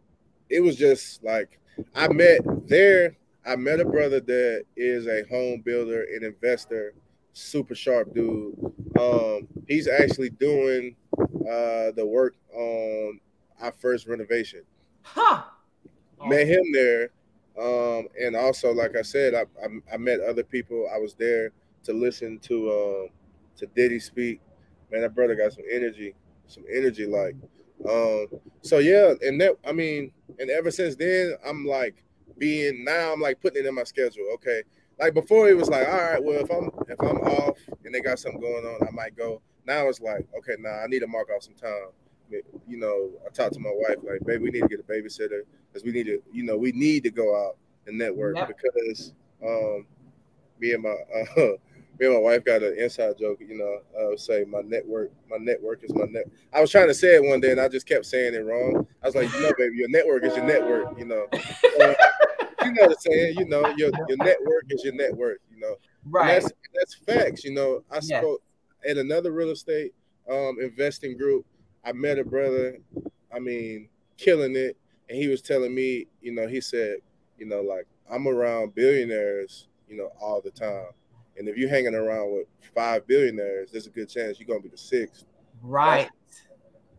it was just like I met there. I met a brother that is a home builder and investor, super sharp dude. Um, he's actually doing uh, the work on our first renovation. Huh. Met him there, um, and also, like I said, I, I, I met other people. I was there to listen to um, to Diddy speak. Man, that brother got some energy, some energy. Like, um, so yeah, and that I mean, and ever since then, I'm like being now I'm like putting it in my schedule. Okay, like before it was like, all right, well if I'm if I'm off and they got something going on, I might go. Now it's like, okay, nah, I need to mark off some time. You know, I talked to my wife like, baby, we need to get a babysitter because we need to, you know, we need to go out and network Yep. because um, me and my uh, me and my wife got an inside joke. You know, uh, say my network, my network is my net. I was trying to say it one day and I just kept saying it wrong. I was like, you know, baby, your network is your network. You know, Uh, you know what I'm saying. You know, your your network is your network. You know, and Right. that's that's facts. You know, I spoke at another real estate um, investing group. I met a brother. I mean, killing it, and he was telling me, you know, he said, you know, like I'm around billionaires, you know, all the time, and if you're hanging around with five billionaires, there's a good chance you're gonna be the sixth. Right.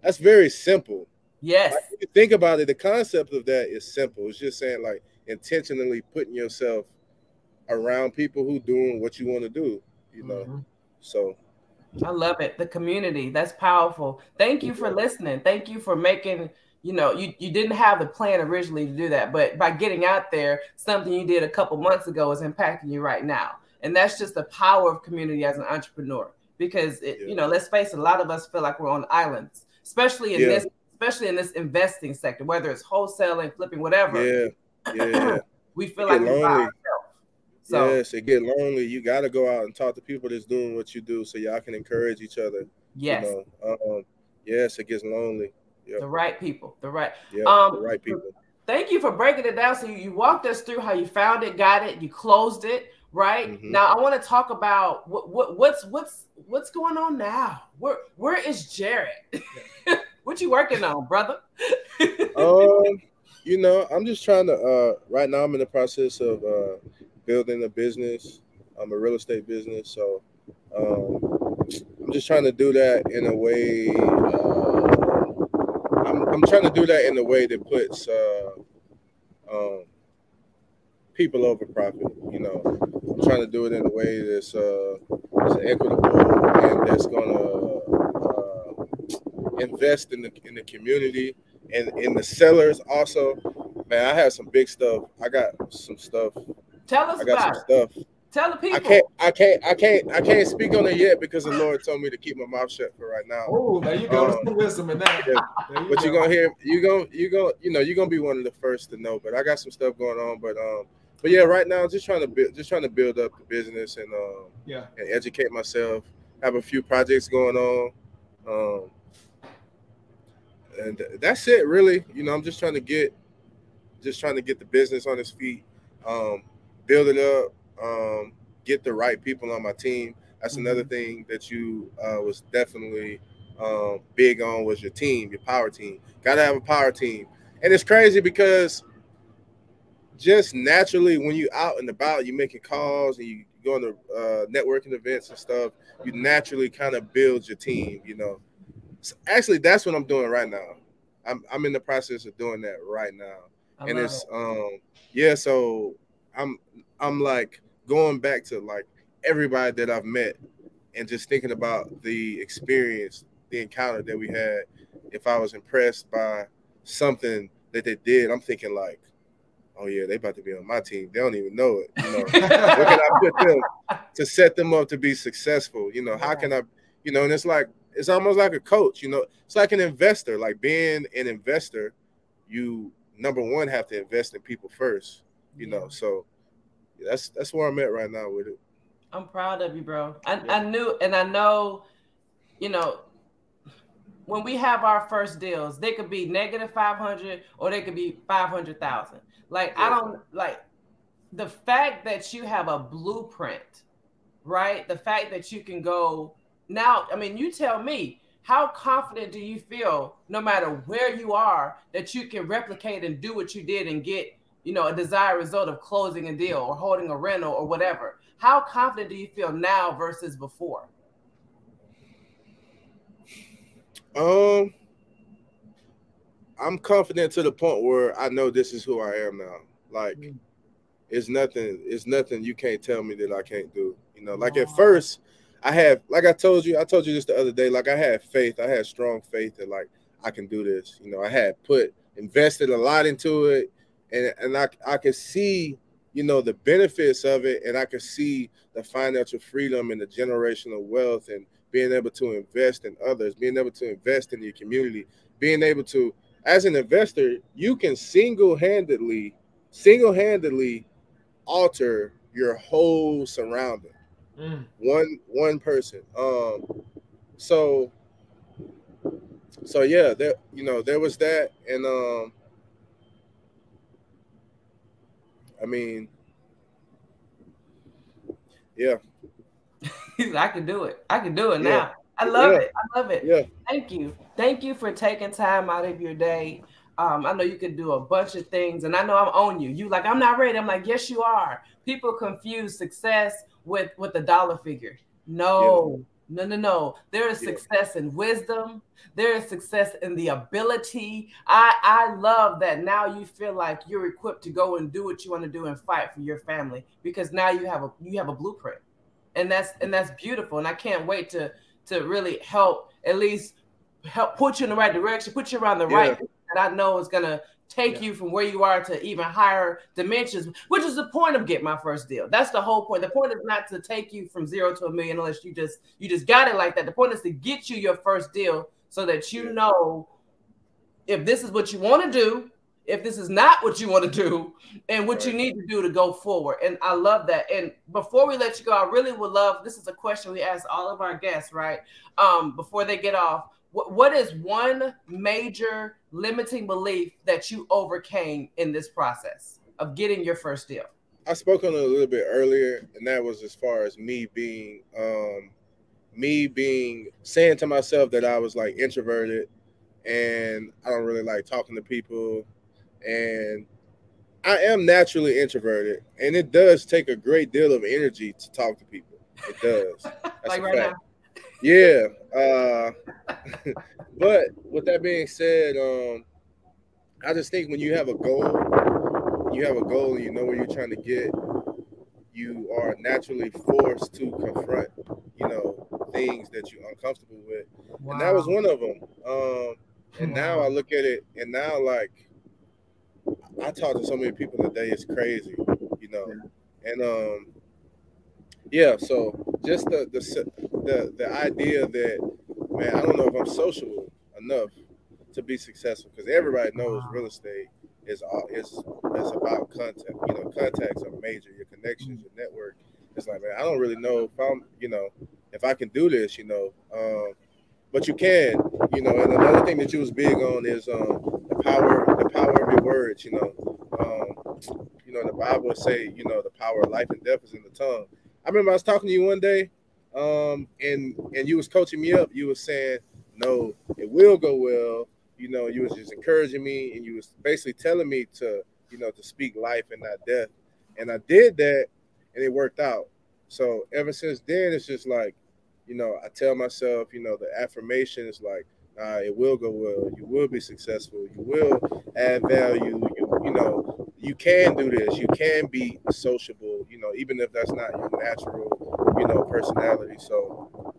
That's very simple. Yes. Like, if you think about it, the concept of that is simple. It's just saying like intentionally putting yourself around people who doing what you want to do. You know, Mhm. so I love it. The community. That's powerful. Thank you for listening. Thank you for making, you know, you, you didn't have the plan originally to do that, but by getting out there, something you did a couple months ago is impacting you right now. And that's just the power of community as an entrepreneur. Because it, Yeah. you know, let's face it, a lot of us feel like we're on islands, especially in Yeah. this, especially in this investing sector, whether it's wholesaling, flipping, whatever. yeah, yeah. We feel like we're by lonely. ourselves. So yes, it get lonely. You got to go out and talk to people that's doing what you do, so y'all can encourage each other. yes, You know, um, yes, it gets lonely. the right people, the right Yeah, Um, the right people. thank you for breaking it down. So you, you walked us through how you found it, got it, you closed it, right? Mhm. Now I want to talk about what, what what's what's what's going on now. Where where is Jared? what you working on, brother? um, you know, I'm just trying to. Uh, right now, I'm in the process of uh, building a business. I'm a real estate business, so um, I'm just trying to do that in a way. Uh, I'm, I'm trying to do that in a way that puts uh, um, people over profit. You know, trying to do it in a way that's, uh, that's equitable and that's gonna uh, invest in the in the community and in the sellers also. Man, I have some big stuff. I got some stuff. Tell us I got about some it. stuff. Tell the people. I can't, I can't, I can't, I can't speak on it yet because the Lord told me to keep my mouth shut for right now. Oh, there you go. There's Um, some wisdom in that. yeah. You But go. you're gonna hear, you gonna, you gonna, you know, you're gonna be one of the first to know. But I got some stuff going on. But um, but yeah, right now, just trying to build, just trying to build up the business and um, Yeah. and educate myself. Have a few projects going on. Um, and that's it, really. You know, I'm just trying to get, just trying to get the business on its feet, um, build it up, um, get the right people on my team. That's another thing that you uh, was definitely um, big on was your team, your power team. Got to have a power team, and it's crazy because just naturally when you out and about, you're making calls and you going to uh, networking events and stuff. You naturally kind of build your team, you know. So actually, that's what I'm doing right now. I'm I'm in the process of doing that right now, I and it's it. um yeah, so I'm I'm like going back to like everybody that I've met and just thinking about the experience, the encounter that we had. If I was impressed by something that they did, I'm thinking like, oh yeah, they about to be on my team. They don't even know it. You know, where can I put them to set them up to be successful? You know, how can I, you know, and it's like it's almost like a coach. You know, it's like an investor. Like being an investor, you number one have to invest in people first. You know, so that's that's where I'm at right now with it. I'm proud of you, bro. I, yeah. I knew and I know, you know, when we have our first deals, they could be negative 500 or they could be 500,000. Like, yeah. I don't like the fact that you have a blueprint, right? The fact that you can go now, I mean, you tell me, how confident do you feel no matter where you are that you can replicate and do what you did and get, you know, a desired result of closing a deal or holding a rental or whatever? How confident do you feel now versus before? Um, I'm confident to the point where I know this is who I am now. Like, mm. it's nothing. It's nothing you can't tell me that I can't do. You know, like wow. at first, I have, like I told you, I told you this the other day. Like I had faith. I had strong faith that like I can do this. You know, I had put invested a lot into it, and and I I could see you know the benefits of it and i could see the financial freedom and the generational wealth and being able to invest in others being able to invest in your community being able to as an investor you can single-handedly single-handedly alter your whole surrounding mm. one one person um so so yeah there you know there was that and um I mean, yeah. I can do it. I can do it yeah. now. I love yeah. it. I love it. Yeah. Thank you. Thank you for taking time out of your day. Um, I know you can do a bunch of things, and I know I'm on you. You like, I'm not ready. I'm like, yes, you are. People confuse success with with the dollar figure. No, no, no, no. There is success in wisdom. There is success in the ability. I I love that now you feel like you're equipped to go and do what you want to do and fight for your family because now you have a you have a blueprint. And that's and that's beautiful. And I can't wait to to really help at least help put you in the right direction, put you around the yeah. right that I know is gonna take yeah. you from where you are to even higher dimensions, which is the point of get my first deal. That's the whole point. The point is not to take you from zero to a million unless you just you just got it like that. The point is to get you your first deal so that you know if this is what you want to do, if this is not what you want to do, and what you need to do to go forward. And I love that. And before we let you go, I really would love this is a question we ask all of our guests, right? Um, before they get off what, what is one major limiting belief that you overcame in this process of getting your first deal? I spoke on it a little bit earlier, and that was as far as me being, um, me being saying to myself that I was like introverted, and I don't really like talking to people, and I am naturally introverted, and it does take a great deal of energy to talk to people. It does. That's like right fact. now. Yeah. Uh, but with that being said, um, I just think when you have a goal, you have a goal and you know where you're trying to get, you are naturally forced to confront, you know, things that you're uncomfortable with. Wow. And that was one of them. Um, and wow. now I look at it and now like I talk to so many people today, it's crazy, you know. And um yeah, so just the the the the idea that man, I don't know if I'm social enough to be successful because everybody knows real estate is all is is about contact. You know, contacts are major. Your connections, your network. It's like man, I don't really know if I'm you know if I can do this. You know, um, but you can. You know, and another thing that you was big on is um, power the power of your words. You know, um, you know the Bible say you know the power of life and death is in the tongue. I remember I was talking to you one day, um, and and you was coaching me up. You was saying, "No, it will go well." You know, you was just encouraging me, and you was basically telling me to, you know, to speak life and not death. And I did that, and it worked out. So ever since then, it's just like, you know, I tell myself, you know, the affirmation is like, nah, it will go well. You will be successful. You will add value. You you know, you can do this. You can be sociable, you know, even if that's not your natural, you know, personality. So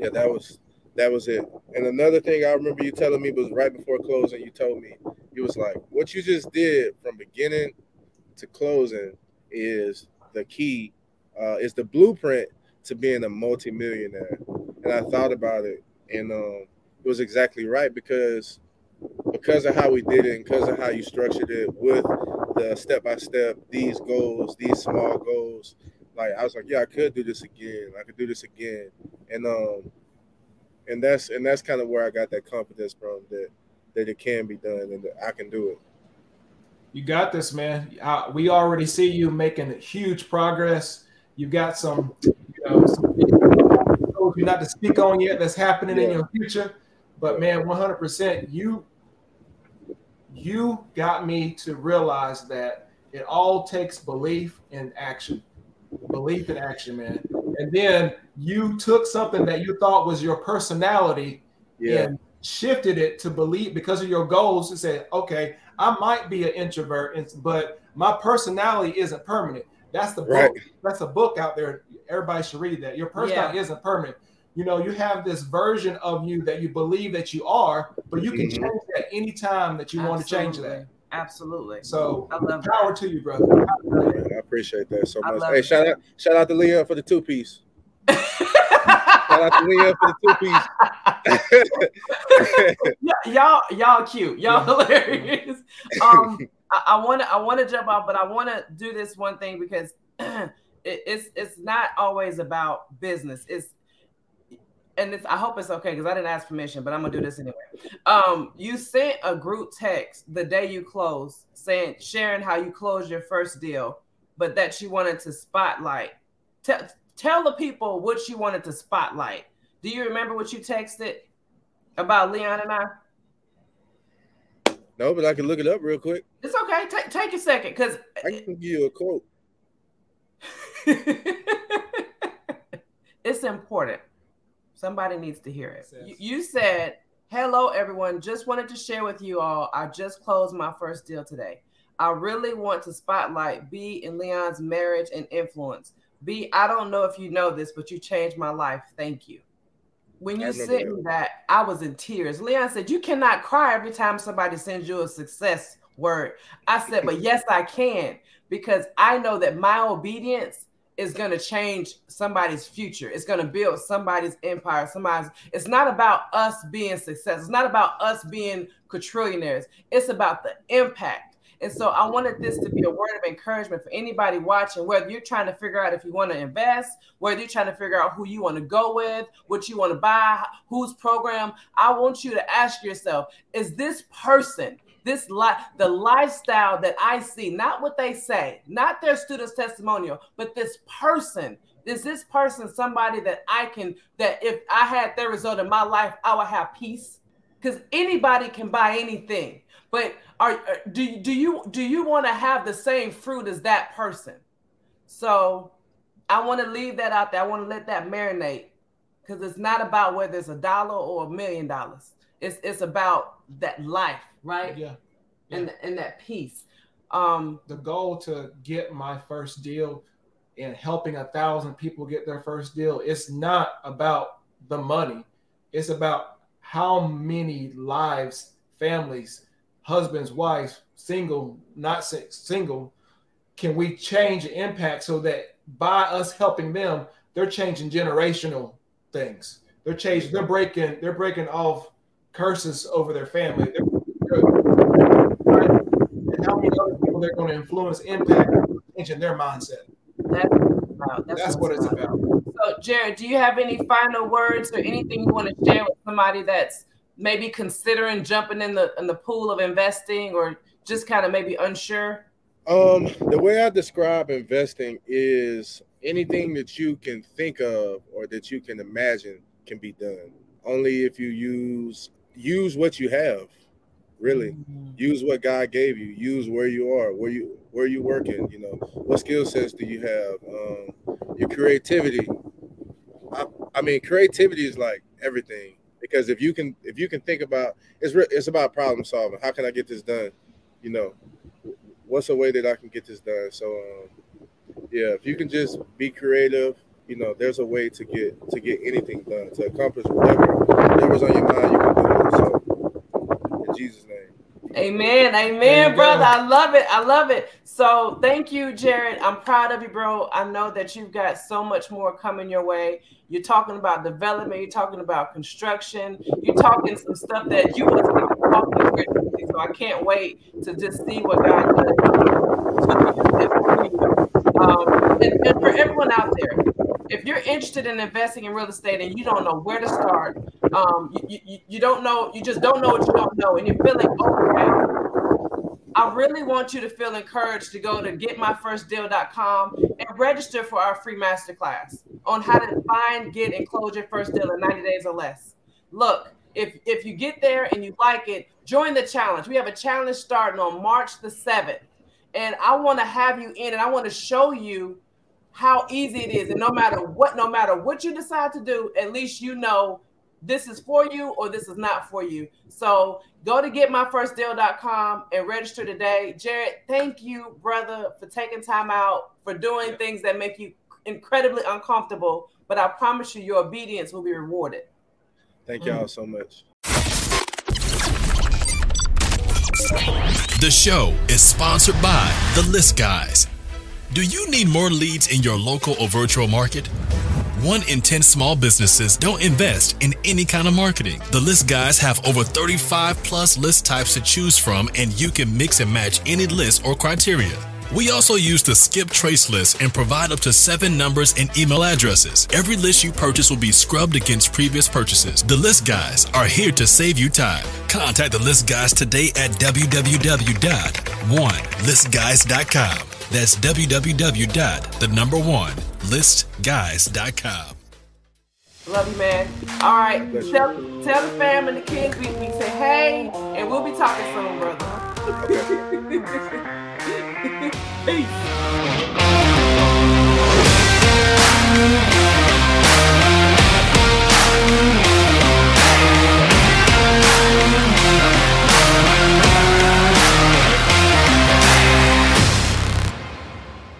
yeah, that was that was it. And another thing I remember you telling me was right before closing, you told me you was like, what you just did from beginning to closing is the key, uh, is the blueprint to being a multimillionaire. And I thought about it, and um, was exactly right because because of how we did it and because of how you structured it with the step by step, these goals, these small goals. Like I was like, yeah, I could do this again. I could do this again, and um, and that's and that's kind of where I got that confidence from that that it can be done and that I can do it. You got this, man. Uh, we already see you making huge progress. You've got some, you know, some you're not to speak on yet that's happening yeah. in your future. But man, 100%, you you got me to realize that it all takes belief and action. Belief and action, man. And then you took something that you thought was your personality yeah. and shifted it to believe because of your goals to say, okay, I might be an introvert, but my personality isn't permanent. That's the book. Right. That's a book out there. Everybody should read that. Your personality yeah. isn't permanent. You know, you have this version of you that you believe that you are, but you can mm-hmm. change that anytime that you Absolutely. want to change that. Absolutely. So I love power that. to you, brother. I appreciate that so much. Hey, it. shout out, shout out to Leon for the two piece. shout out to Leon for the two piece. y'all, y'all cute. Y'all hilarious. Um, I want to, I want to jump off, but I want to do this one thing because it, it's, it's not always about business. It's and it's, I hope it's okay because I didn't ask permission, but I'm gonna do this anyway. Um, you sent a group text the day you closed, saying sharing how you closed your first deal, but that you wanted to spotlight. Tell tell the people what you wanted to spotlight. Do you remember what you texted about Leon and I? No, but I can look it up real quick. It's okay. Take take a second, because I can give you a quote. it's important. Somebody needs to hear it. You, you said, Hello, everyone. Just wanted to share with you all. I just closed my first deal today. I really want to spotlight B and Leon's marriage and influence. B, I don't know if you know this, but you changed my life. Thank you. When you sent me that, I was in tears. Leon said, You cannot cry every time somebody sends you a success word. I said, But yes, I can, because I know that my obedience is going to change somebody's future. It's going to build somebody's empire. Somebody's. It's not about us being success. It's not about us being quadrillionaires. It's about the impact. And so I wanted this to be a word of encouragement for anybody watching, whether you're trying to figure out if you want to invest, whether you're trying to figure out who you want to go with, what you want to buy, whose program. I want you to ask yourself, is this person this life, the lifestyle that I see, not what they say, not their students' testimonial, but this person. Is this person somebody that I can, that if I had their result in my life, I would have peace? Because anybody can buy anything. But are uh, do, do you do you want to have the same fruit as that person? So I want to leave that out there. I want to let that marinate because it's not about whether it's a dollar or a million dollars. It's it's about that life right? Yeah. And and that peace. Um, the goal to get my first deal and helping a thousand people get their first deal, it's not about the money. It's about how many lives, families, husbands, wives, single, not single, can we change the impact so that by us helping them, they're changing generational things. They're changing, they're breaking, they're breaking off curses over their family. They're and how many other people they're going to influence, impact, changing their mindset. That's, about. That's, That's what it's about. So, Jared, do you have any final words or anything you want to share with somebody that's maybe considering jumping in the in the pool of investing or just kind of maybe unsure? Um, the way I describe investing is anything that you can think of or that you can imagine can be done. Only if you use use what you have really. Mm-hmm. use what god gave you. Use where you are where you where you working you know. What skill sets do you have? Um, your creativity. I, I, mean creativity is like everything. Because if you can if you can think about it's re- it's about problem solving. How can i get this done? You know what's a way that I can get this done? So, um, yeah, if you can just be creative, you know, there's a way to get to get anything done to accomplish whatever whatever's on your mind. You can do it. So, in Jesus' name. Amen. Amen, brother. I love it. I love it. So thank you, Jared. I'm proud of you, bro. I know that you've got so much more coming your way. You're talking about development, you're talking about construction, you're talking some stuff that you wasn't talking So I can't wait to just see what God does. Um, and, and for everyone out there, if you're interested in investing in real estate and you don't know where to start, um, you, you, you don't know, you just don't know what you don't know, and you're feeling overwhelmed, I really want you to feel encouraged to go to getmyfirstdeal.com and register for our free masterclass on how to find, get, and close your first deal in 90 days or less. Look, if if you get there and you like it, join the challenge. We have a challenge starting on March the 7th. And I want to have you in and I want to show you how easy it is. And no matter what, no matter what you decide to do, at least you know this is for you or this is not for you. So go to getmyfirstdeal.com and register today. Jared, thank you, brother, for taking time out, for doing things that make you incredibly uncomfortable. But I promise you, your obedience will be rewarded. Thank y'all so much. The show is sponsored by The List Guys. Do you need more leads in your local or virtual market? One in 10 small businesses don't invest in any kind of marketing. The List Guys have over 35 plus list types to choose from, and you can mix and match any list or criteria. We also use the skip trace list and provide up to seven numbers and email addresses. Every list you purchase will be scrubbed against previous purchases. The List Guys are here to save you time. Contact the List Guys today at www.onelistguys.com. That's www. the number one listguys.com. Love you, man. All right. Tell, tell the fam and the kids we, we say hey, and we'll be talking soon, brother. Peace.